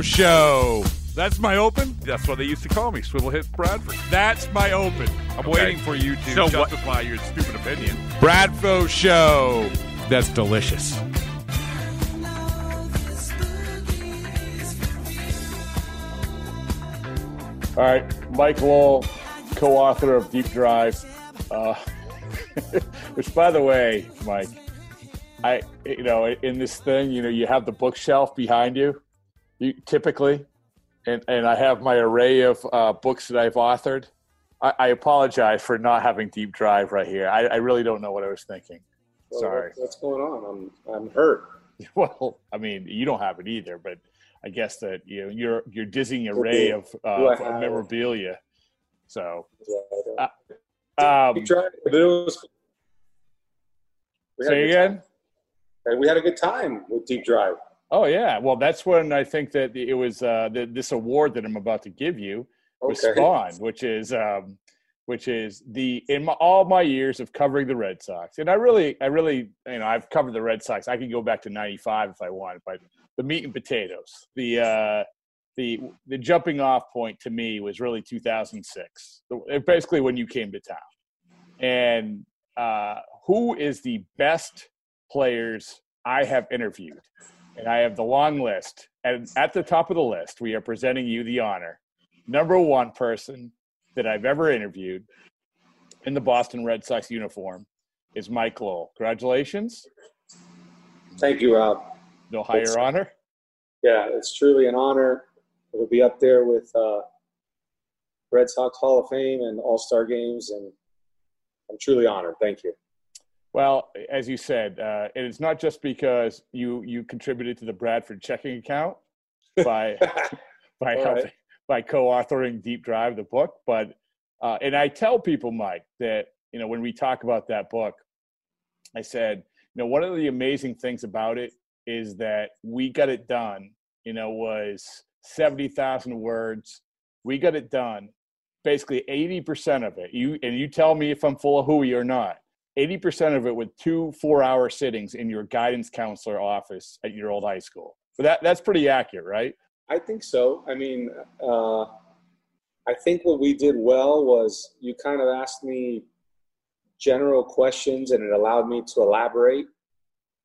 Bradfo Show. That's my open. That's what they used to call me, Swivel Hits Bradford. That's my open. I'm Okay. waiting for you to So what- justify your stupid opinion. Bradfo Show. That's delicious. All right, Mike Lowell, co-author of Deep Drive, uh, which, by the way, Mike, I you know in this thing, you know, you have the bookshelf behind you, you typically, and and I have my array of uh, books that I've authored. I, I apologize for not having Deep Drive right here. I, I really don't know what I was thinking. Well, Sorry. what's going on? I'm I'm hurt. Well, I mean, you don't have it either, but I guess that you know your your dizzying array of uh, have- memorabilia. So, Yeah, I Uh, um, we tried, but it was. We say again. time. And we had a good time with Deep Drive. Oh yeah, well that's when I think that it was uh, the, this award that I'm about to give you was Okay. Spawn, which is um, which is the in my, all my years of covering the Red Sox, and I really, I really, you know, I've covered the Red Sox. I can go back to '95 if I want, but the meat and potatoes, the uh, the the jumping off point to me was really 2006, basically when you came to town, and uh, who is the best players I have interviewed? And I have the long list. And at the top of the list, we are presenting you the honor. Number one person that I've ever interviewed in the Boston Red Sox uniform is Mike Lowell. Congratulations. Thank you, Rob. No higher It's- honor. Yeah, it's truly an honor. It'll be up there with uh, Red Sox Hall of Fame and All Star games, and I'm truly honored. Thank you. Well, as you said, uh, and it's not just because you you contributed to the Bradford checking account by by All helping right. by co-authoring Deep Drive, the book. But uh, and I tell people, Mike, that you know when we talk about that book, I said, you know, one of the amazing things about it is that we got it done. You know, was seventy thousand words. We got it done. Basically, eighty percent of it. You and you tell me if I'm full of hooey or not. Eighty percent of it with two four-hour sittings in your guidance counselor office at your old high school. But that that's pretty accurate, right? I think so. I mean, uh, I think what we did well was you kind of asked me general questions, and it allowed me to elaborate.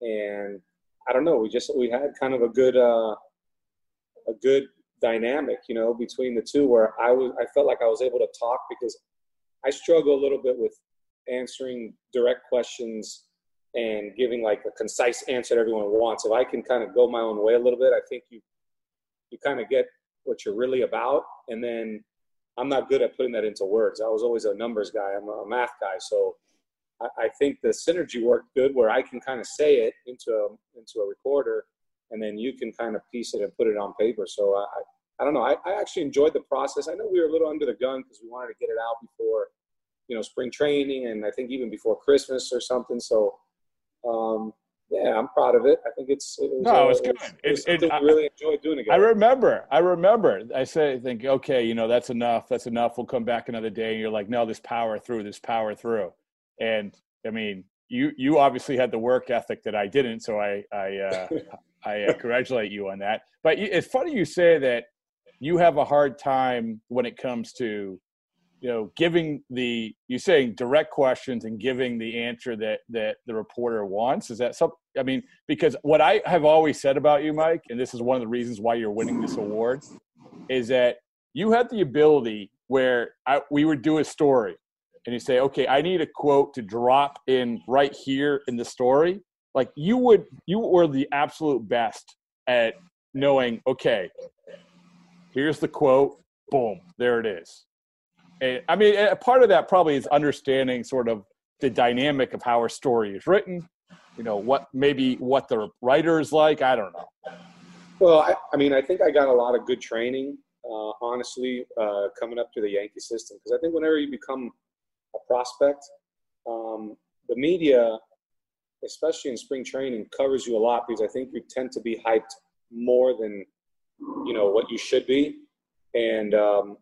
And I don't know, we just we had kind of a good uh, a good dynamic, you know, between the two, where I was I felt like I was able to talk because I struggle a little bit with answering direct questions and giving like a concise answer that everyone wants. If I can kind of go my own way a little bit, I think you you kind of get what you're really about. And then I'm not good at putting that into words. I was always a numbers guy. I'm a math guy, so I, I think the synergy worked good where I can kind of say it into a into a recorder, and then you can kind of piece it and put it on paper. So I I, don't know. I, I actually enjoyed the process. I know we were a little under the gun because we wanted to get it out before you know spring training and I think even before Christmas or something. So. Um, yeah, I'm proud of it. I think it's it was, No, it was good. It was It- it- I- really enjoyed doing it. I remember. I remember. I say, I think, okay, you know, that's enough. That's enough. We'll come back another day. And you're like, no, this power through. This power through. And I mean, you you obviously had the work ethic that I didn't. So I I uh, I uh, congratulate you on that. But it's funny you say that you have a hard time when it comes to you know giving the you saying direct questions and giving the answer that that the reporter wants is that something i mean because what i have always said about you mike and this is one of the reasons why you're winning this award is that you had the ability where I, we would do a story and you say okay i need a quote to drop in right here in the story. Like you would you were the absolute best at knowing okay here's the quote boom there it is and, I mean, part of that probably is understanding sort of the dynamic of how a story is written. You know, what maybe what the writer is like. I don't know. Well, I, I mean, I think I got a lot of good training, uh, honestly, uh, coming up through the Yankee system. Because I think whenever you become a prospect, um, the media, especially in spring training, covers you a lot because I think you tend to be hyped more than you know what you should be, and um,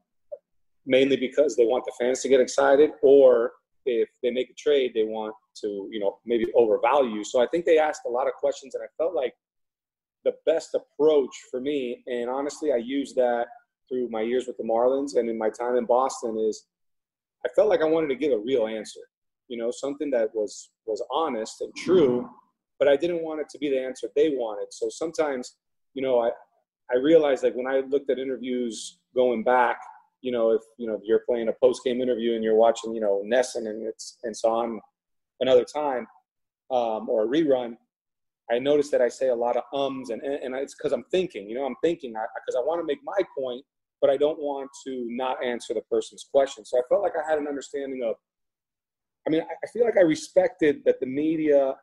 mainly because they want the fans to get excited, or if they make a trade, they want to you know maybe overvalue. So I think they asked a lot of questions, and I felt like the best approach for me, and honestly, I used that through my years with the Marlins and in my time in Boston is I felt like I wanted to give a real answer, you know, something that was was honest and true, but I didn't want it to be the answer they wanted. So sometimes, you know, I I realized like when I looked at interviews going back, you know, if you know you're playing a post game interview and you're watching, you know, NESN and it's and so on another time, um, or a rerun, I notice that I say a lot of ums and and it's because I'm thinking, you know, I'm thinking because I, I want to make my point, but I don't want to not answer the person's question. So I felt like I had an understanding of. I mean, I feel like I respected that the media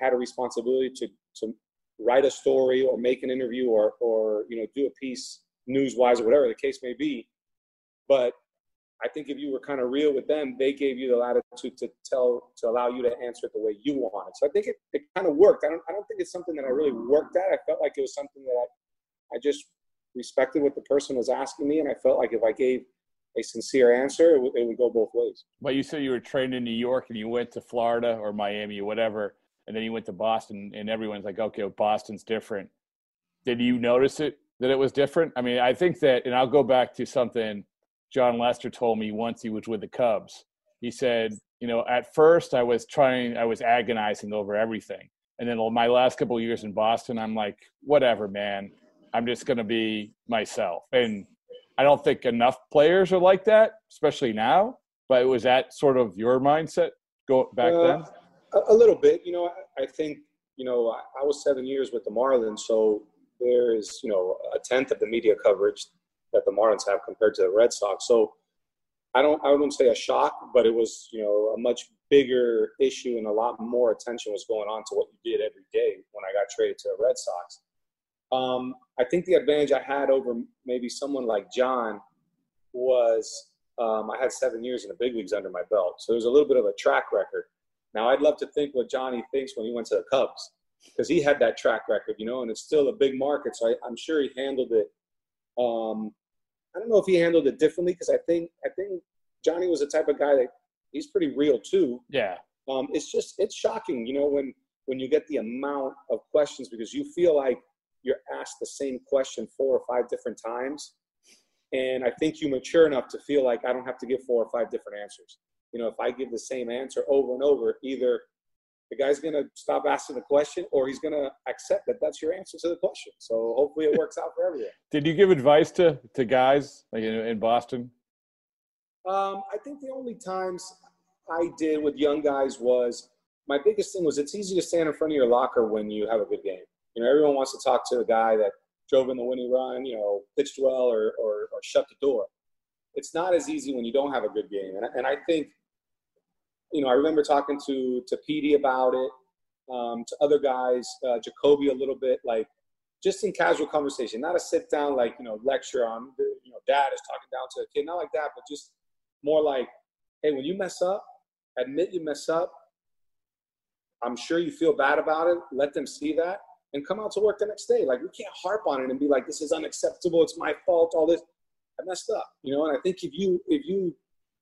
had a responsibility to to write a story or make an interview or or you know do a piece news wise or whatever the case may be. But I think if you were kind of real with them, they gave you the latitude to tell to allow you to answer it the way you wanted. So I think it, it kind of worked. I don't I don't think it's something that I really worked at. I felt like it was something that I, I just respected what the person was asking me, and I felt like if I gave a sincere answer, it, it would go both ways. But you said you were trained in New York and you went to Florida or Miami or whatever, and then you went to Boston, and everyone's like, okay, well, Boston's different. Did you notice it that it was different? I mean, I think that, and I'll go back to something Jon Lester told me once he was with the Cubs. He said, you know, at first I was trying, I was agonizing over everything. And then my last couple years in Boston, I'm like, whatever, man. I'm just going to be myself. And I don't think enough players are like that, especially now. But was that sort of your mindset go back uh, then? A, little bit. You know, I, I think, you know, I, I was seven years with the Marlins. So there is, you know, a tenth of the media coverage that the Marlins have compared to the Red Sox. So I don't I wouldn't say a shock, but it was you know a much bigger issue and a lot more attention was going on to what you did every day when I got traded to the Red Sox. Um, I think the advantage I had over maybe someone like Jon was um, I had seven years in the big leagues under my belt, so there's a little bit of a track record. Now I'd love to think what Johnny thinks when he went to the Cubs because he had that track record, you know, and it's still a big market, so I, I'm sure he handled it um, I don't know if he handled it differently because I think I think Johnny was the type of guy that he's pretty real too. Yeah. Um, it's just it's shocking, you know, when when you get the amount of questions because you feel like you're asked the same question four or five different times, and I think you mature enough to feel like I don't have to give four or five different answers. You know, if I give the same answer over and over, either the guy's going to stop asking the question or he's going to accept that that's your answer to the question. So hopefully it works out for everyone. Did you give advice to, to guys like in, in Boston? Um, I think the only times I did with young guys was my biggest thing was it's easy to stand in front of your locker when you have a good game. You know, everyone wants to talk to a guy that drove in the winning run, you know, pitched well or, or, or shut the door. It's not as easy when you don't have a good game. And, and I think you know, I remember talking to to Petey about it, um, to other guys, uh, Jacoby a little bit, like just in casual conversation, not a sit down like you know lecture on you know dad is talking down to a kid, not like that, but just more like, hey, when you mess up, admit you mess up. I'm sure you feel bad about it. Let them see that and come out to work the next day. Like we can't harp on it and be like, this is unacceptable. It's my fault. All this, I messed up, you know. And I think if you if you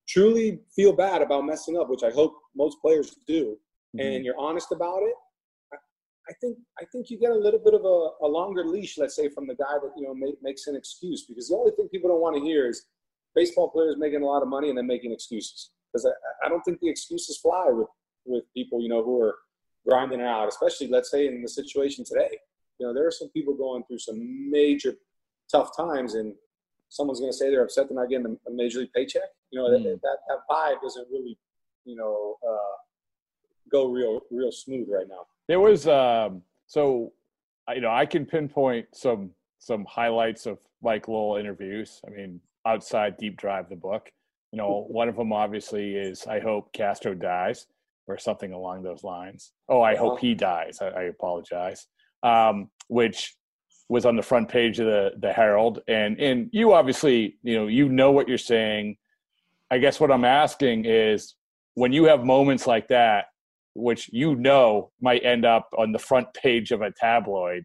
truly feel bad about messing up, which I hope most players do, mm-hmm. and you're honest about it, I, I, think I think you get a little bit of a, a, longer leash, let's say, from the guy that you know make, makes an excuse. Because the only thing people don't want to hear is baseball players making a lot of money and then making excuses. Because I, I don't think the excuses fly with with people you know who are grinding it out, especially let's say in the situation today. You know, there are some people going through some major tough times, and someone's going to say they're upset they're not getting a major league paycheck. You know, mm. that, that, that vibe doesn't really, you know, uh, go real, real smooth right now. There was, um, so, you know, I can pinpoint some, some highlights of Mike Lowell interviews. I mean, outside Deep Drive, the book, you know, one of them obviously is, I hope Castro dies or something along those lines. Oh, I hope uh-huh. he dies. I, I apologize. Um, which was on the front page of the the Herald, and and you obviously you know you know what you're saying. I guess what I'm asking is when you have moments like that, which you know might end up on the front page of a tabloid.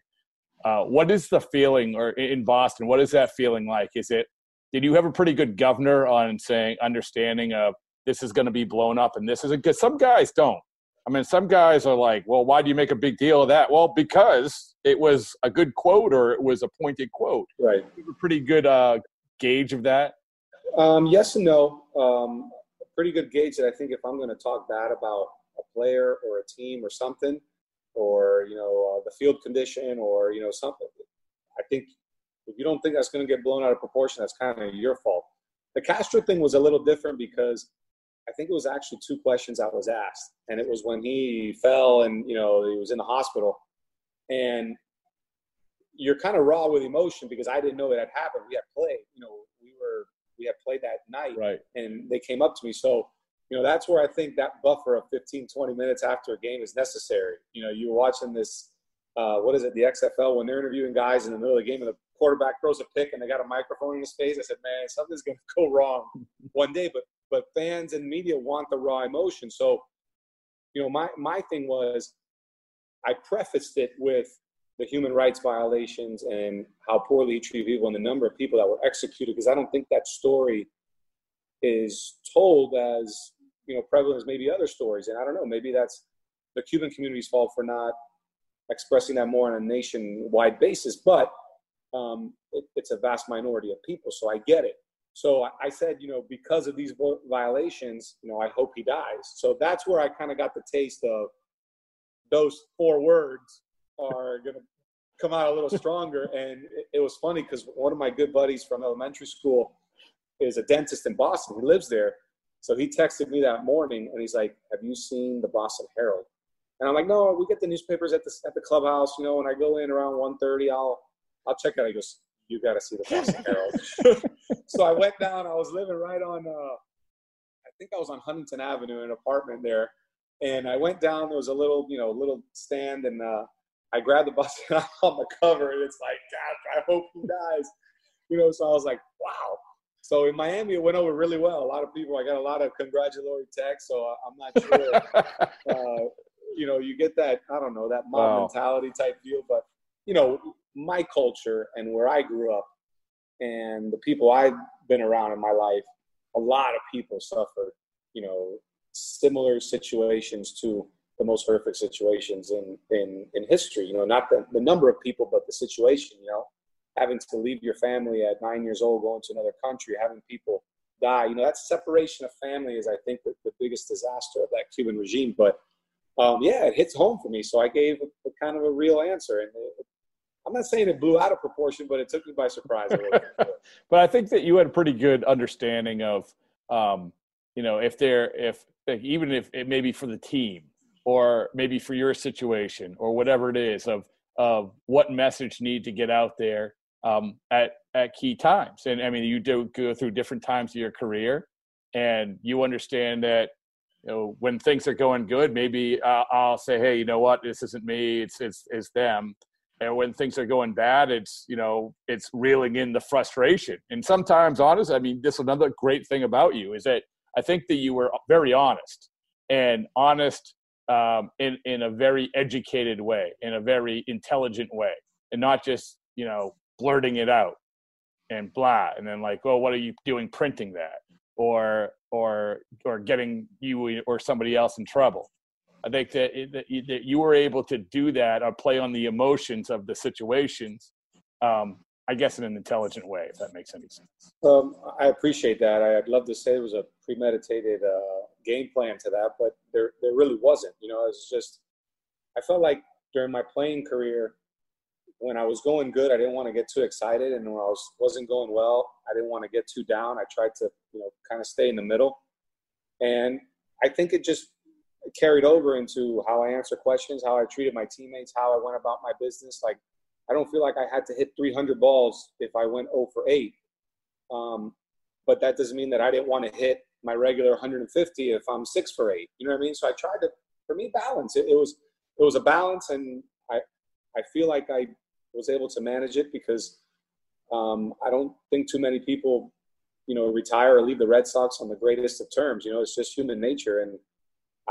Uh, what is the feeling, or in Boston, what is that feeling like? Is it did you have a pretty good governor on saying understanding of this is going to be blown up and this is because some guys don't I mean, some guys are like, well, why do you make a big deal of that? Well, because it was a good quote or it was a pointed quote. Right. A pretty good uh, gauge of that. Um, yes and no. Um, a pretty good gauge that I think if I'm going to talk bad about a player or a team or something, or you know uh, the field condition or you know something, I think if you don't think that's going to get blown out of proportion, that's kind of your fault. The Castro thing was a little different because I think it was actually two questions I was asked, and it was when he fell and you know he was in the hospital, and you're kind of raw with emotion because I didn't know it had happened. We had played, you know, we were we had played that night, Right. and they came up to me. So, you know, that's where I think that buffer of 15, 20 minutes after a game is necessary. You know, you were watching this, uh, what is it, the XFL, when they're interviewing guys in the middle of the game and the quarterback throws a pick and they got a microphone in his face. I said, man, something's going to go wrong one day. But but fans and media want the raw emotion. So, you know, my, my thing was I prefaced it with the human rights violations and how poorly he treated people and the number of people that were executed because I don't think that story is told as you know prevalent as maybe other stories and I don't know maybe that's the Cuban community's fault for not expressing that more on a nationwide basis but um, it, it's a vast minority of people so I get it so I, said you know because of these violations you know I hope he dies so that's where I kind of got the taste of those four words are going to come out a little stronger. And it, was funny because one of my good buddies from elementary school is a dentist in Boston. He lives there. So he texted me that morning and he's like, Have you seen the Boston Herald? And I'm like, No, we get the newspapers at the, at the clubhouse. You know, when I go in around 1.30, I'll, I'll check it out. He goes, You got to see the Boston Herald. so I went down. I was living right on, uh, I think I was on Huntington Avenue in an apartment there. And I went down. There was a little, you know, little stand, and uh, I grabbed the bus on the cover, and it's like, God, I hope he dies. You know, so I was like, wow. So in Miami, it went over really well. A lot of people, I got a lot of congratulatory texts. So I'm not sure. uh, you know, you get that, I don't know, that mob wow. mentality type deal. But, you know, my culture and where I grew up and the people I've been around in my life, a lot of people suffered, you know, similar situations to the most horrific situations in, in, in history. You know, not the, the number of people, but the situation, you know, having to leave your family at nine years old, going to another country, having people die. You know, that separation of family is, I think, the, the biggest disaster of that Cuban regime. But um, yeah, it hits home for me. So I gave a, a kind of a real answer. And it, I'm not saying it blew out of proportion, but it took me by surprise. but I think that you had a pretty good understanding of, um, you know, if they're, if, like, even if it may be for the team, or maybe for your situation or whatever it is of of what message need to get out there um, at at key times. And I mean, you do go through different times of your career, and you understand that you know when things are going good, maybe uh, I'll say, hey, you know what, this isn't me, it's it's it's them. And when things are going bad, it's you know it's reeling in the frustration. And sometimes, honest, I mean, this is another great thing about you is that I think that you were very honest and honest um, in in a very educated way, in a very intelligent way, and not just you know blurting it out and blah, and then like, oh, what are you doing printing that, or or or getting you or somebody else in trouble. I think that, that you were able to do that or play on the emotions of the situations. Um, I guess in an intelligent way, if that makes any sense. Um, I appreciate that. I'd love to say it was a premeditated uh, game plan to that, but there there really wasn't. You know, it's just I felt like during my playing career, when I was going good, I didn't want to get too excited, and when I was wasn't going well, I didn't want to get too down. I tried to you know kind of stay in the middle, and I think it just carried over into how I answer questions, how I treated my teammates, how I went about my business. Like I don't feel like I had to hit 300 balls if I went 0 for 8. Um, but that doesn't mean that I didn't want to hit my regular 150 if I'm six for eight. You know what I mean? So I tried to, for me, balance. It, it was it was a balance, and I I feel like I was able to manage it because um, I don't think too many people, you know, retire or leave the Red Sox on the greatest of terms. You know, it's just human nature, and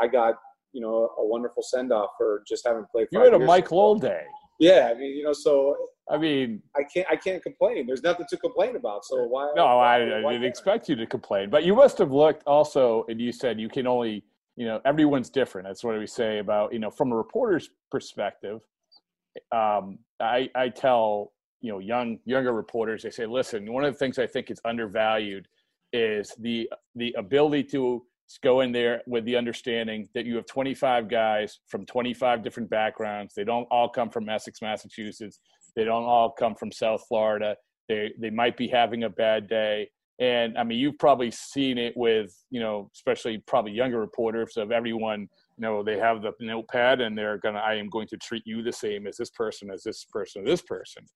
I got you know a wonderful send off for just having played. You had a Mike Lowell day. Yeah, I mean, you know, so I mean, I can't, I can't complain. There's nothing to complain about. So why? No, why, I, I didn't expect you to complain, but you must have looked also, and you said you can only you know everyone's different. That's what we say about you know from a reporter's perspective. Um, I I tell you know young younger reporters they say listen one of the things I think is undervalued is the the ability to go in there with the understanding that you have 25 guys from 25 different backgrounds. They don't all come from Essex, Massachusetts. They don't all come from South Florida. They they might be having a bad day. And I mean, you've probably seen it with, you know, especially probably younger reporters of everyone, you know, they have the notepad and they're to, I am going to treat you the same as this person, as this person, this person.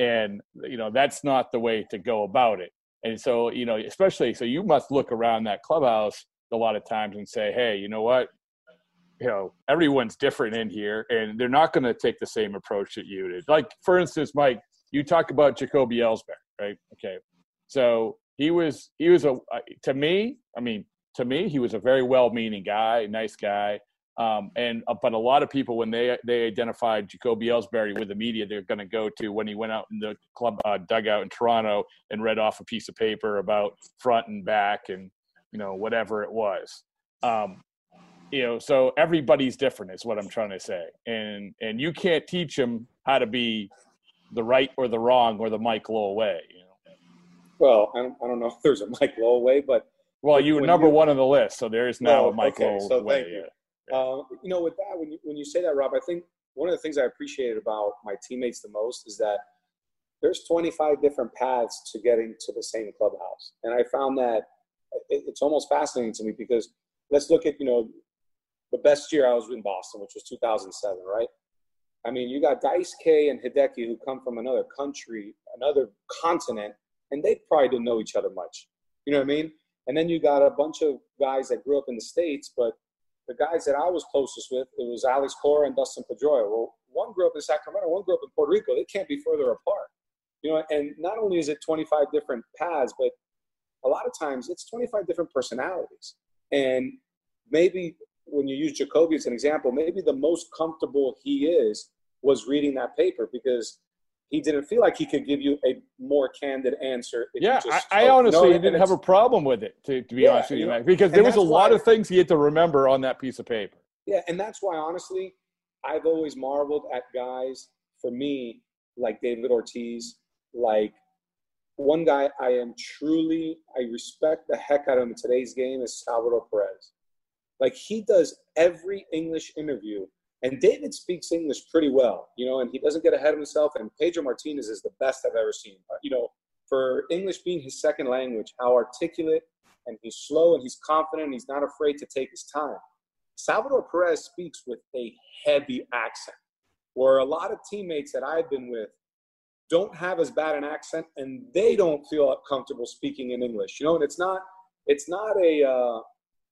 And, you know, that's not the way to go about it. And so, you know, especially, so you must look around that clubhouse a lot of times and say, hey, you know what? You know, everyone's different in here and they're not going to take the same approach that you did. Like, for instance, Mike, you talk about Jacoby Ellsbury, right? Okay. So he was, he was a, to me, I mean, to me, he was a very well-meaning guy, nice guy. Um, and uh, but a lot of people when they they identified Jacoby Ellsbury with the media, they're going to go to when he went out in the club uh, dugout in Toronto and read off a piece of paper about front and back and you know whatever it was. Um, you know so everybody's different is what i'm trying to say. And and you can't teach them how to be the right or the wrong or the mike Lowell way you know? Well i don't, I don't know if there's a mike Lowell way but well you were number you, one on the list so there is now oh, a mike okay, Lowell so way thank you. Yeah. Uh, you know with that when you when you say that rob i think one of the things i appreciated about my teammates the most is that there's 25 different paths to getting to the same clubhouse. And i found that it's almost fascinating to me because let's look at you know the best year I was in Boston, which was 2007, right? I mean, you got Dice K and Hideki who come from another country, another continent, and they probably didn't know each other much. You know what I mean? And then you got a bunch of guys that grew up in the States, but the guys that I was closest with, it was Alex Cora and Dustin Pedroia. Well, one grew up in Sacramento, one grew up in Puerto Rico. They can't be further apart. You know, and not only is it 25 different paths, but a lot of times it's 25 different personalities. And maybe when you use Jacoby as an example, maybe the most comfortable he is was reading that paper because he didn't feel like he could give you a more candid answer. yeah, I, I, honestly didn't have a problem with it, to, to be yeah, honest with you, know, because there was a lot of things he had to remember on that piece of paper. Yeah, and that's why, honestly, I've always marveled at guys, for me, like David Ortiz, like one guy I am truly, I respect the heck out of him in today's game is Salvador Perez. Like he does every English interview, and David speaks English pretty well, you know, and he doesn't get ahead of himself. And Pedro Martinez is the best I've ever seen. You know, for English being his second language, how articulate and he's slow and he's confident and he's not afraid to take his time. Salvador Perez speaks with a heavy accent, where a lot of teammates that I've been with don't have as bad an accent and they don't feel comfortable speaking in English. You know, and it's not it's not a uh,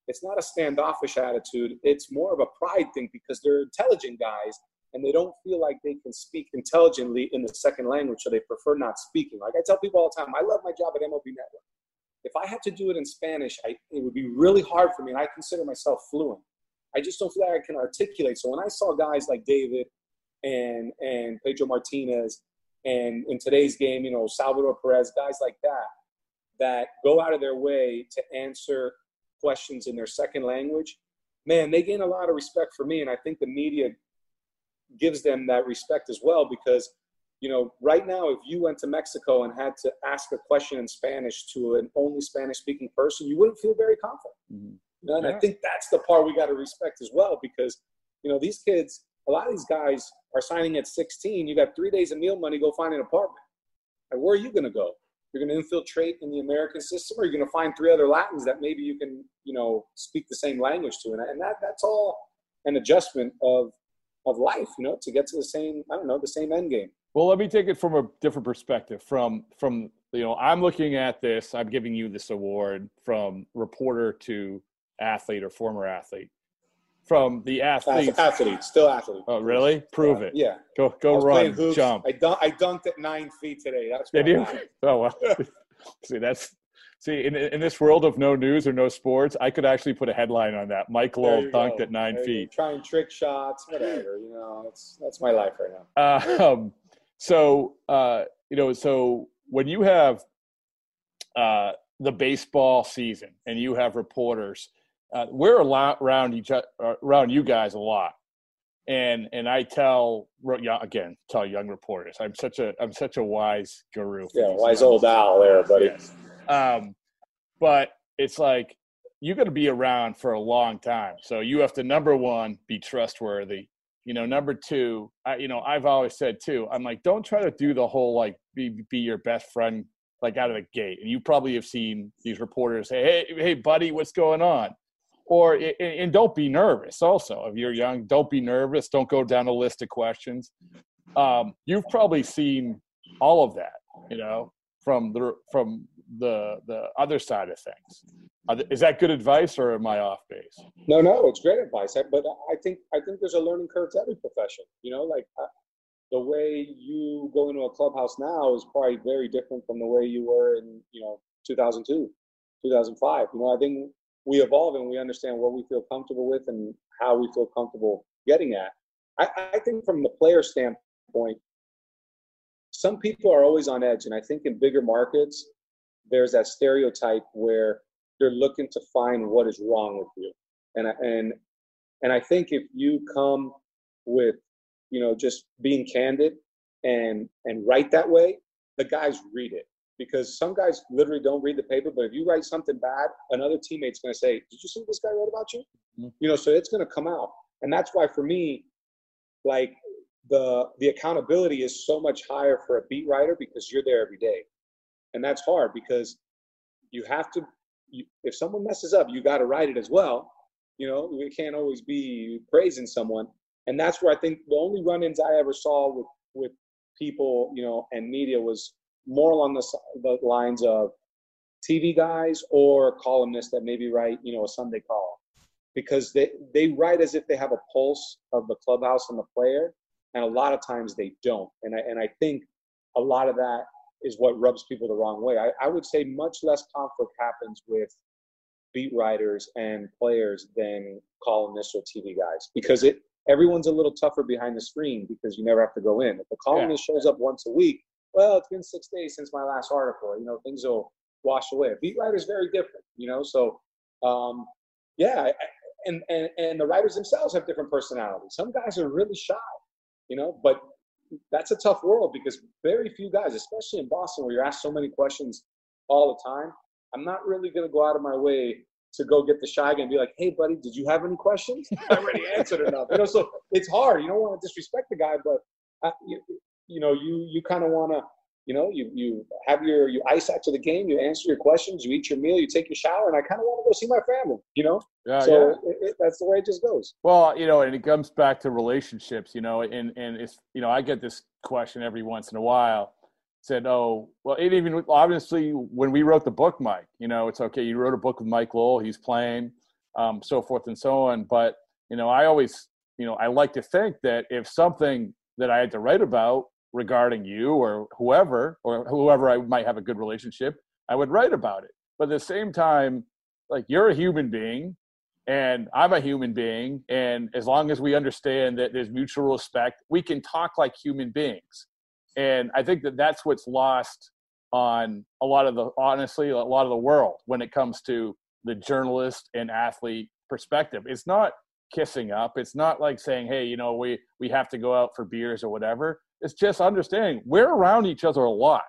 it's not a standoffish attitude. It's more of a pride thing because they're intelligent guys and they don't feel like they can speak intelligently in the second language, so they prefer not speaking. Like I tell people all the time, I love my job at MLB Network. If I had to do it in Spanish, I, it would be really hard for me, and I consider myself fluent. I just don't feel like I can articulate. So when I saw guys like David and and Pedro Martinez and in today's game, you know, Salvador Perez, guys like that, that go out of their way to answer questions in their second language, man, they gain a lot of respect for me. And I think the media gives them that respect as well because, you know, right now, if you went to Mexico and had to ask a question in Spanish to an only Spanish speaking person, you wouldn't feel very confident. Mm-hmm. and yeah. I think that's the part we got to respect as well because, you know, these kids, a lot of these guys are signing at 16. You got three days of meal money, go find an apartment. And where are you going to go? You're going to infiltrate in the American system, or you're going to find three other Latins that maybe you can, you know, speak the same language to. And, and that that's all an adjustment of of life, you know, to get to the same, I don't know, the same end game. Well, let me take it from a different perspective. From from you know, I'm looking at this. I'm giving you this award from reporter to athlete or former athlete from the athlete. Athlete, still athlete. Oh, really? Prove it. Yeah. Go, go run, hoops. jump. I, dun- I dunked at nine feet today. That's Did you? Oh well. see, that's see in in this world of no news or no sports, I could actually put a headline on that. Mike Lowell dunked go. at nine feet. Trying trick shots, whatever. You know, that's that's my life right now. Uh, um, so uh, you know, so when you have uh, the baseball season and you have reporters uh, we're around each uh, around you guys a lot, and and I tell again tell young reporters I'm such a I'm such a wise guru. Yeah, wise old owl there, buddy. Yes. Um, but it's like you got to be around for a long time, so you have to number one be trustworthy. You know, number two, I, you know, I've always said too. I'm like, don't try to do the whole like be be your best friend like out of the gate. And you probably have seen these reporters say, "Hey, hey, buddy, what's going on?" Or and don't be nervous. Also, if you're young, don't be nervous. Don't go down a list of questions. Um, you've probably seen all of that, you know, from the from the the other side of things. Is that good advice, or am I off base? No, no, it's great advice. But I think I think there's a learning curve to every profession. You know, like the way you go into a clubhouse now is probably very different from the way you were in you know 2002 2005 you know i think we evolve and we understand what we feel comfortable with and how we feel comfortable getting at i, I think from the player standpoint some people are always on edge and i think in bigger markets there's that stereotype where they're looking to find what is wrong with you and and and i think if you come with you know, just being candid and and write that way, the guys read it. Because some guys literally don't read the paper, but if you write something bad, another teammate's gonna say, Did you see this guy wrote about you? Mm-hmm. You know, so it's gonna come out. And that's why for me, like the the accountability is so much higher for a beat writer because you're there every day. And that's hard because you have to you, if someone messes up, you got to write it as well. You know, we can't always be praising someone, and that's where I think the only run-ins I ever saw with with people, you know, and media was more along the, the lines of TV guys or columnists that maybe write, you know, a Sunday column because they they write as if they have a pulse of the clubhouse and the player, and a lot of times they don't. And I and I think a lot of that is what rubs people the wrong way. I, I would say much less conflict happens with beat writers and players than columnists or TV guys because it everyone's a little tougher behind the screen because you never have to go in. If the columnist yeah. shows up once a week, well, it's been six days since my last article. You know, things will wash away. A beat writer is very different. You know, so um, yeah, and and and the writers themselves have different personalities. Some guys are really shy. You know, but that's a tough world because very few guys, especially in Boston, where you're asked so many questions all the time. I'm not really going to go out of my way to go get the shy guy and be like, "Hey, buddy, did you have any questions? I already answered enough." You know, so it's hard. You don't want to disrespect the guy, but uh, you, know, you you kind of want to, you know, you you have your you ice out to the game, you answer your questions, you eat your meal, you take your shower, and I kind of want to go see my family. You know, yeah, so yeah. It, it, that's the way it just goes. Well, you know, and it comes back to relationships. You know, and and it's you know, I get this question every once in a while said, "Oh, well, it even obviously when we wrote the book, Mike, you know, it's okay. You wrote a book with Mike Lowell. He's playing, um, so forth and so on. But you know, I always, you know, I like to think that if something that I had to write about regarding you or whoever or whoever I might have a good relationship, I would write about it. But at the same time, like you're a human being and I'm a human being. And as long as we understand that there's mutual respect, we can talk like human beings and I think that that's what's lost on a lot of the honestly a lot of the world when it comes to the journalist and athlete perspective. It's not kissing up. It's not like saying, "Hey, you know, we we have to go out for beers or whatever." It's just understanding we're around each other a lot,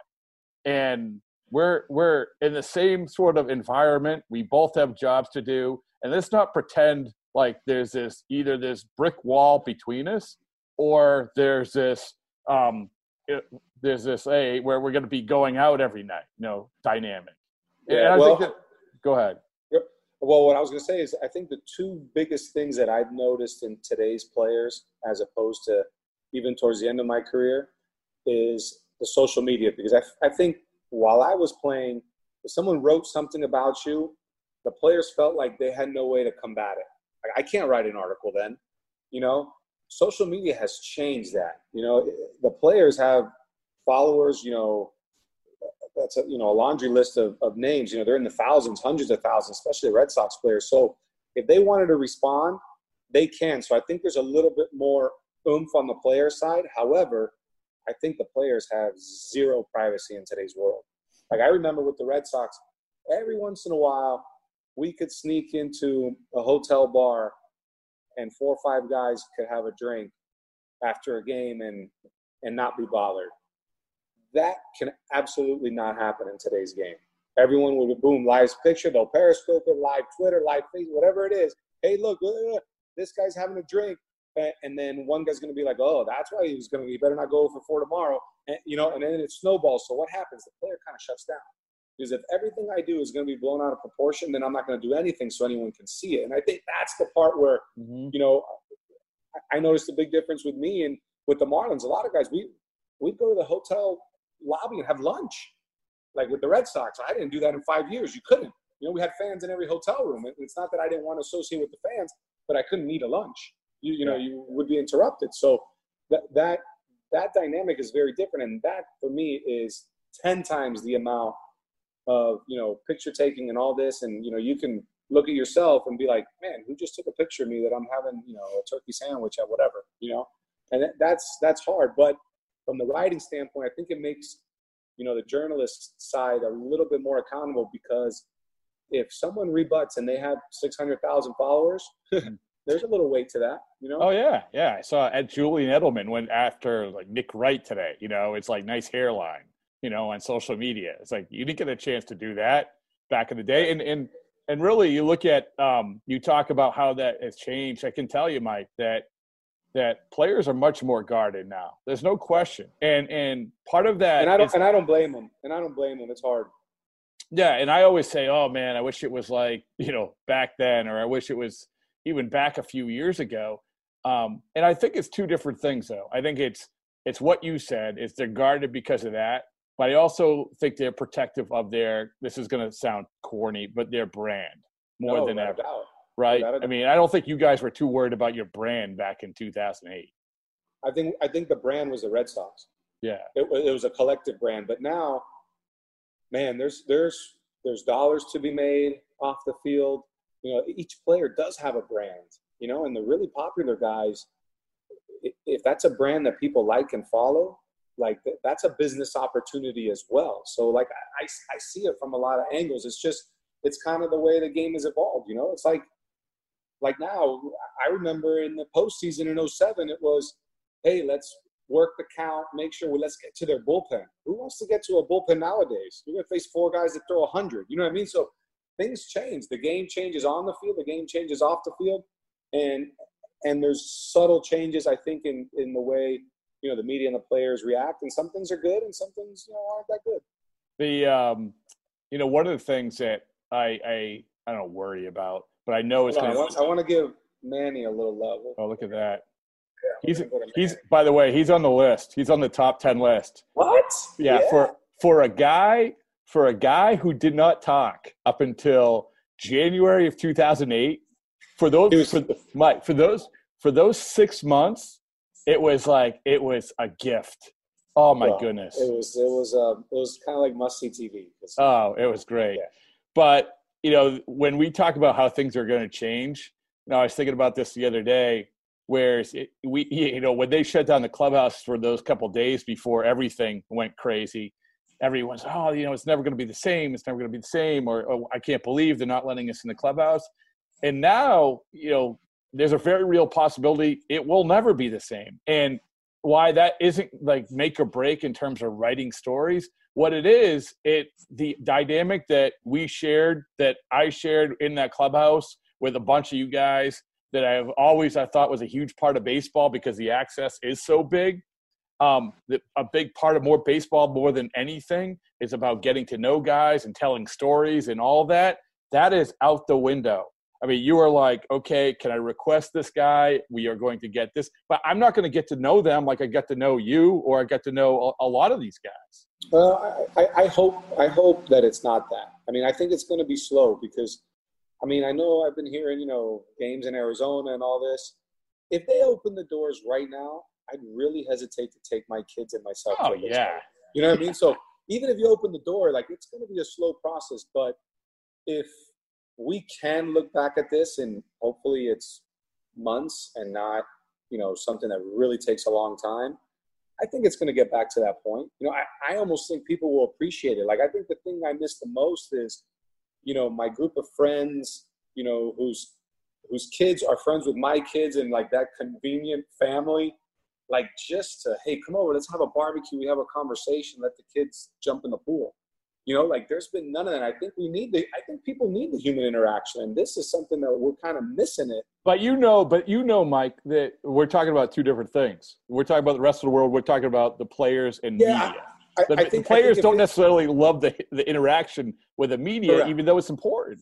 and we're we're in the same sort of environment. We both have jobs to do, and let's not pretend like there's this either this brick wall between us or there's this um, it, there's this a where we're going to be going out every night, you know, dynamic. Yeah, well, that, go ahead. Well, what I was going to say is, I think the two biggest things that I've noticed in today's players, as opposed to even towards the end of my career, is the social media. Because I, I think while I was playing, if someone wrote something about you, the players felt like they had no way to combat it. Like, I can't write an article then, you know social media has changed that. You know, the players have followers. You know, that's a, you know a laundry list of, of names. You know, they're in the thousands, hundreds of thousands, especially the Red Sox players. So if they wanted to respond, they can. So I think there's a little bit more oomph on the player side. However, I think the players have zero privacy in today's world. Like I remember with the Red Sox, every once in a while we could sneak into a hotel bar and four or five guys could have a drink after a game and and not be bothered. That can absolutely not happen in today's game. Everyone would boom live picture, they'll periscope it, live Twitter, live Facebook, whatever it is. Hey, look, uh, this guy's having a drink, and then one guy's going to be like, "Oh, that's why he was going to. He better not go for four tomorrow." And you know, and then it snowballs. So what happens? The player kind of shuts down because if everything I do is going to be blown out of proportion, then I'm not going to do anything so anyone can see it. And I think that's the part where, mm-hmm. you know, I noticed a big difference with me and with the Marlins. A lot of guys, we we'd go to the hotel lobby and have lunch, like with the Red Sox. I didn't do that in five years. You couldn't. You know, we had fans in every hotel room. It's not that I didn't want to associate with the fans, but I couldn't eat a lunch. You you know, you would be interrupted. So that that that dynamic is very different, and that for me is ten times the amount of you know picture taking and all this. And you know you can look at yourself and be like man who just took a picture of me that i'm having you know a turkey sandwich at whatever you know? And that's that's hard. But from the writing standpoint i think it makes you know the journalist side a little bit more accountable because if someone rebuts and they have 600000 followers mm-hmm. there's a little weight to that, you know. Oh yeah, yeah. I saw at Julian Edelman went after like Nick Wright today. You know, it's like nice hairline you know, on social media. It's like you didn't get a chance to do that back in the day. And and and really, you look at um, you talk about how that has changed. I can tell you, Mike, that that players are much more guarded now. There's no question. And and part of that and I don't is, and I don't blame them. And I don't blame them. It's hard. Yeah, and I always say, "Oh man, I wish it was like you know back then, or I wish it was even back a few years ago." Um, and I think it's two different things, though. I think it's it's what you said. It's they're guarded because of that, but I also think they're protective of their. This is going to sound corny, but their brand more no, than ever. Doubt. Right? I mean, I don't think you guys were too worried about your brand back in 2008. I think I think the brand was the Red Sox. Yeah, it, it was a collective brand. But now, man, there's there's there's dollars to be made off the field. You know, each player does have a brand. You know, and the really popular guys, if that's a brand that people like and follow, like that's a business opportunity as well. So like I, I see it from a lot of angles. It's just it's kind of the way the game has evolved. You know, it's like like now I remember in the postseason in 07, it was, hey, let's work the count, make sure we let's get to their bullpen. Who wants to get to a bullpen nowadays? You're gonna face four guys that throw hundred. You know what I mean? So things change. The game changes on the field, the game changes off the field, and and there's subtle changes I think in in the way you know the media and the players react. And some things are good and some things you know aren't that good. The um you know one of the things that i i i don't worry about but i know it's going to i want to give manny a little love. Oh look at that. Yeah, he's he's by the way he's on the list. He's on the top 10 list. What? Yeah, yeah. for for a guy for a guy who did not talk up until january of 2008 for those was, for, Mike, for those for those six months it was like it was a gift. Oh my well, goodness! It was it was uh, it was kind of like must see TV. Oh, it was great. Yeah. But you know, when we talk about how things are going to change, you know, I was thinking about this the other day. Where it, we, you know, when they shut down the clubhouse for those couple days before everything went crazy, everyone's, oh, you know, it's never going to be the same. It's never going to be the same. Or, oh, I can't believe they're not letting us in the clubhouse. And now, you know, there's a very real possibility it will never be the same. And why that isn't like make or break in terms of writing stories. What it is, it the dynamic that we shared, that I shared in that clubhouse with a bunch of you guys that I've always I thought was a huge part of baseball because the access is so big. Um, a big part of more baseball, more than anything, is about getting to know guys and telling stories and all that. That is out the window. I mean, you are like, okay, can I request this guy? We are going to get this, but I'm not going to get to know them like I get to know you or I get to know a, a lot of these guys. I, I, hope I hope that it's not that. I mean, I think it's going to be slow because, I mean, I know I've been hearing you know games in Arizona and all this. If they open the doors right now, I'd really hesitate to take my kids and myself. Oh yeah, you know what I mean. So even if you open the door, like it's going to be a slow process. But if we can look back at this and hopefully it's months and not you know something that really takes a long time i think it's going to get back to that point you know I, I almost think people will appreciate it like i think the thing i miss the most is you know, my group of friends, you know, whose whose kids are friends with my kids and like that convenient family, like just to hey, come over, let's have a barbecue, we have a conversation, let the kids jump in the pool. You know, like there's been none of that. I think we need the I think people need the human interaction. And this is something that we're kind of missing it. But you know, but you know, Mike, that we're talking about two different things. We're talking about the rest of the world, we're talking about the players and Yeah, media. I, The, I the think I players don't necessarily love the the interaction with the media, Correct. even though it's important.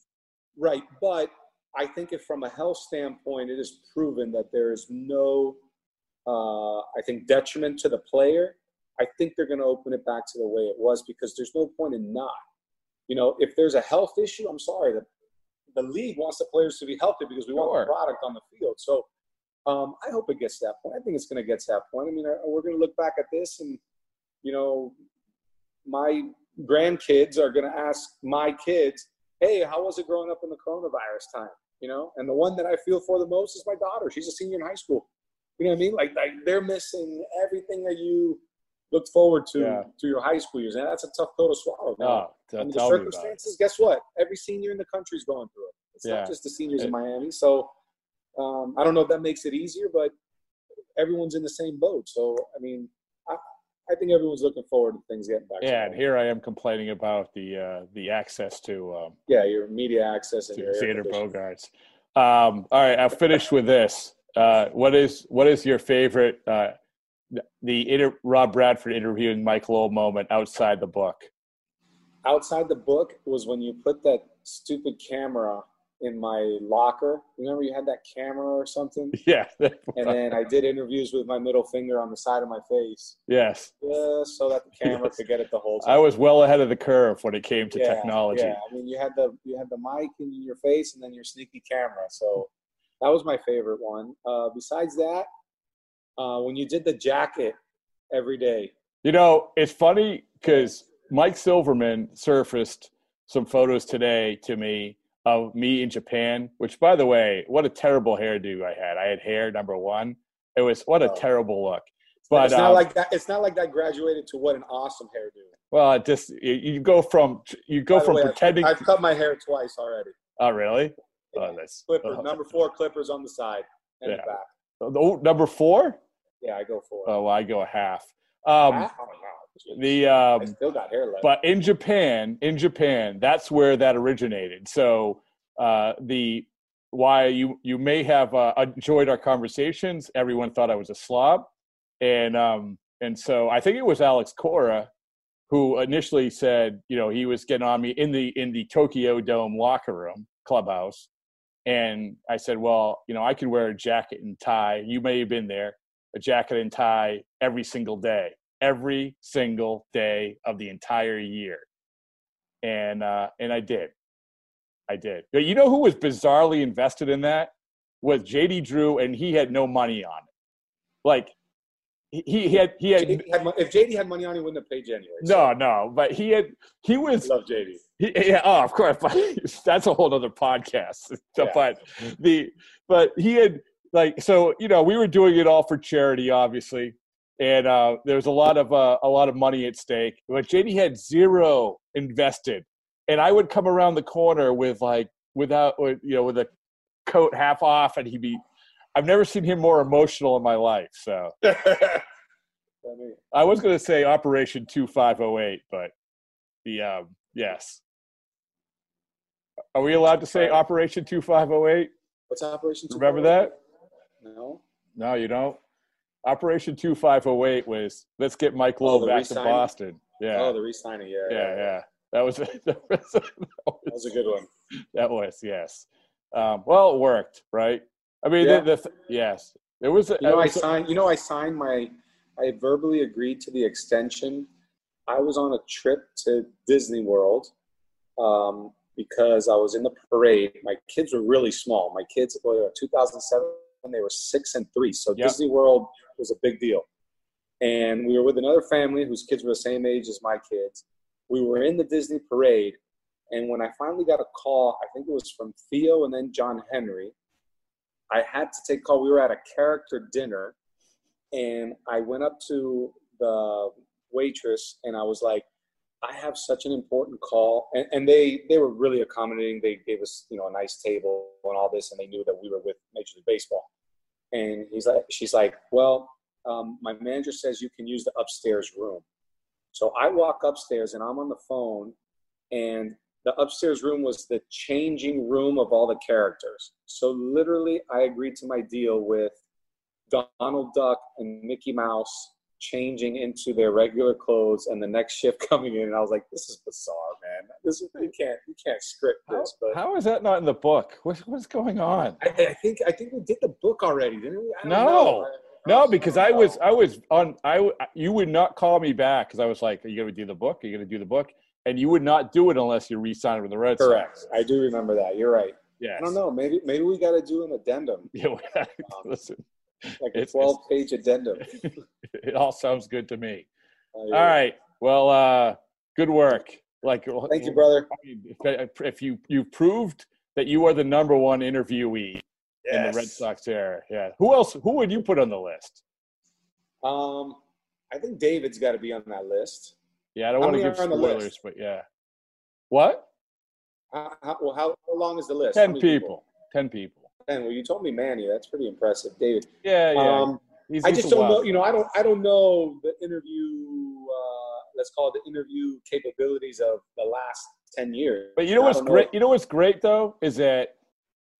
Right, but I think if from a health standpoint, it is proven that there is no, uh, I think, detriment to the player. I think they're going to open it back to the way it was because there's no point in not. You know, if there's a health issue, I'm sorry, the, the league wants the players to be healthy because we want the product on the field. So um, I hope it gets to that point. I think it's going to get to that point. I mean, we're going to look back at this and, you know, my grandkids are going to ask my kids, hey, how was it growing up in the coronavirus time? You know, and the one that I feel for the most is my daughter. She's a senior in high school. You know what I mean? Like, like they're missing everything that you looked forward to Yeah. to your high school years, and that's a tough pill to swallow. man. Oh, t- I mean, the circumstances. Guess what? Every senior in the country is going through it. It's Yeah. not just the seniors in Miami. So um, I don't know if that makes it easier, but everyone's in the same boat. So I mean, I, I think everyone's looking forward to things getting back. Yeah, and here I am complaining about the uh, the access to um, yeah, your media access and to your Xander. Bogaerts. Um, all right, I'll finish with this. Uh, what is what is your favorite uh, the inter- Rob Bradford interviewing Mike Lowell moment outside the book? outside the book was when you put that stupid camera in my locker. Remember you had that camera or something? Yeah. And then I did interviews with my middle finger on the side of my face, yes. just so that the camera Yes. could get it the whole time. I was well ahead of the curve when it came to Yeah, technology. Yeah, I mean you had the you had the mic in your face and then your sneaky camera. So that was my favorite one. Uh, besides that, uh, when you did the jacket every day, You know, it's funny because Mike Silverman surfaced some photos today to me of me in Japan, which, by the way, what a terrible hairdo I had. I had hair, number one. It was what a Oh. terrible look. But it's not um, like that. It's not like that graduated to what an awesome hairdo. well, it just you, you go from you go from way, I've- pretending. I've, cut my hair twice already. oh, really? Oh, that's Clippers, oh, number four clippers on the side and Yeah. the back. oh, number four. Yeah, I go it. Oh, well, I go a half. Um, I, oh, no. the I um, still got hair left. but in Japan, in Japan, that's where that originated. So uh, the why you you may have uh, enjoyed our conversations. Everyone thought I was a slob, and um, and so I think it was Alex Cora who initially said, you know, he was getting on me in the in the Tokyo Dome locker room clubhouse, and I said, well, you know, I could wear a jacket and tie. You may have been there, a jacket and tie every single day every single day of the entire year. And uh, and I did. I did. But you know who was bizarrely invested in that? Was JD Drew and he had no money on it. Like he, he had he had JD had if JD had money on, he wouldn't have paid January. anyway. no, no, but he had he I was love JD. He, yeah, oh, of course. But that's a whole other podcast. Yeah. But the but he had like so you know we were doing it all for charity, obviously, and uh, there was a lot of uh, a lot of money at stake. But JD had zero invested, and I would come around the corner with like without you know with a coat half off, and he'd be. I've never seen him more emotional in my life. So I was going to say Operation Two Five Zero Eight, but the um, yes. Are we allowed to say Operation Two Five Zero Eight? what's Operation? Remember that? No. No, you don't. Operation Two Five Zero Eight was let's get Mike Oh, Lowe the back re-signing? to Boston. Yeah, Oh, the re-signing. Yeah, yeah, yeah. That was that was, That was a good one. that was yes. Um, well, it worked, right? I mean, Yeah. the, the yes, it was. You know, I was- signed. You know, I signed my. I verbally agreed to the extension. I was on a trip to Disney World um, because I was in the parade. My kids were really small. My kids were uh, 2007 they were six and three. So Yep. Disney World was a big deal. And we were with another family whose kids were the same age as my kids. We were in the Disney parade, and when I finally got a call, I think it was from Theo and then John Henry. I had to take call. We were at a character dinner, and I went up to the waitress and I was like, I have such an important call, and, and they they were really accommodating. They gave us you know a nice table and all this, and they knew that we were with Major League Baseball. And he's like, she's like, well, um, my manager says you can use the upstairs room. So I walk upstairs and I'm on the phone, and the upstairs room was the changing room of all the characters. So literally, I agreed to my deal with Donald Duck and Mickey Mouse changing into their regular clothes and the next shift coming in and I was like this is bizarre man this is, you can't you can't script this but how is that not in the book what's, what's going on I, I think I think we did the book already didn't we no no because I, was I was on I you would not call me back because I was like are you gonna do the book are you gonna do the book and you would not do it unless you re-signed with the Red Correct. Sox. I do remember that. You're right. Yeah. I don't know. Maybe maybe we got to do an addendum. Yeah. um, listen, like a 12 page addendum. it all sounds good to me. Uh, all right. Well, uh, good work. Like, thank you, brother. If, if you you proved that you are the number one interviewee yes. in the Red Sox era, yeah. Who else? Who would you put on the list? Um, I think David's got to be on that list. Yeah, I don't want to give spoilers, but yeah. What? How, how, well, how, how long is the list? Ten people. people. Ten people. Ten. Well, you told me Manny. That's pretty impressive, David. Yeah, yeah. Um, he's, I just don't know. You know, I don't. I don't know the interview. Uh, let's call it the interview capabilities of the last ten years. But you know what's great? Know. You know what's great though is that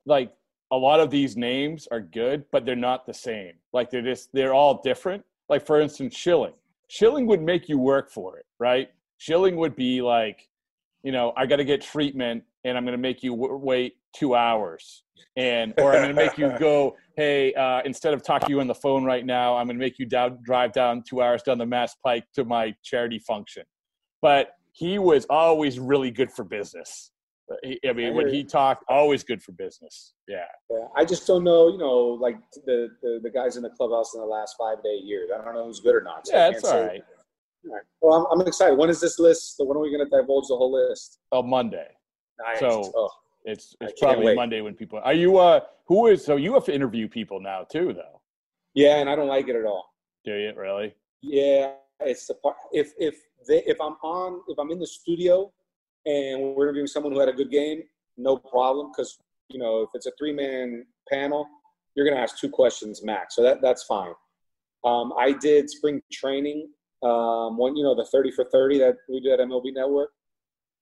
like a lot of these names are good, but they're not the same. Like they're just they're all different. Like for instance, Schilling. Schilling would make you work for it, right? Schilling would be like, you know, I got to get treatment and I'm going to make you w- wait two hours. And, or I'm going to make you go, hey, uh, instead of talking to you on the phone right now, I'm going to make you down, drive down two hours down the Mass Pike to my charity function. But he was always really good for business. I mean, when he talked, always good for business. Yeah. Yeah. I just don't know, you know, like the, the, the guys in the clubhouse in the last five to eight years. I don't know who's good or not. So yeah, that's all right. all right. Well, I'm, I'm excited. When is this list? When are we going to divulge the whole list? Oh, Monday. Nice. So oh, it's it's probably wait. Monday when people are you uh who is so you have to interview people now too though. Yeah, and I don't like it at all. Do you really? Yeah, it's the part. If if they if I'm on if I'm in the studio and we're interviewing someone who had a good game, no problem. Because you know, if it's a three man panel, you're going to ask two questions max, so that that's fine. Um, I did spring training, um, one you know the thirty for thirty that we did at MLB Network,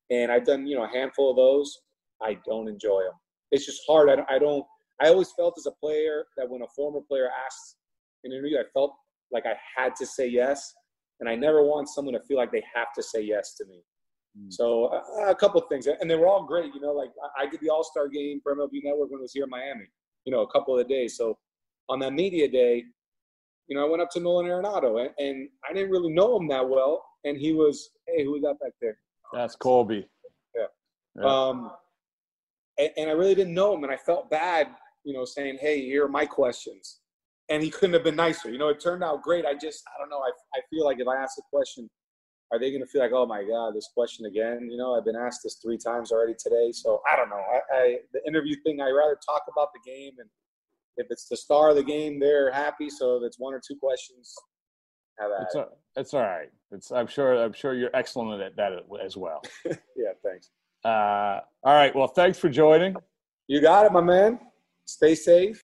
and I've done you know a handful of those. I don't enjoy them. It's just hard. I, I don't. I always felt as a player that when a former player asks an interview, I felt like I had to say yes, and I never want someone to feel like they have to say yes to me. Mm. So uh, a couple of things, and they were all great. You know, like I did the All Star game for MLB Network when it was here in Miami. You know, a couple of days. So on that media day, you know, I went up to Nolan Arenado, and, and I didn't really know him that well, and he was, hey, who that back there? That's Colby. Yeah. yeah. Um, and, and I really didn't know him, and I felt bad, you know, saying, hey, here are my questions. And he couldn't have been nicer. You know, it turned out great. I just, I don't know. I, I feel like if I ask a question are they going to feel like, oh my God, this question again? You know, I've been asked this three times already today. So I don't know. I, I the interview thing, I rather talk about the game, and if it's the star of the game, they're happy. So if it's one or two questions, have at it's, a, it's all right. It's I'm sure I'm sure you're excellent at that as well. yeah, thanks. Uh, all right. Well, thanks for joining. You got it, my man. Stay safe.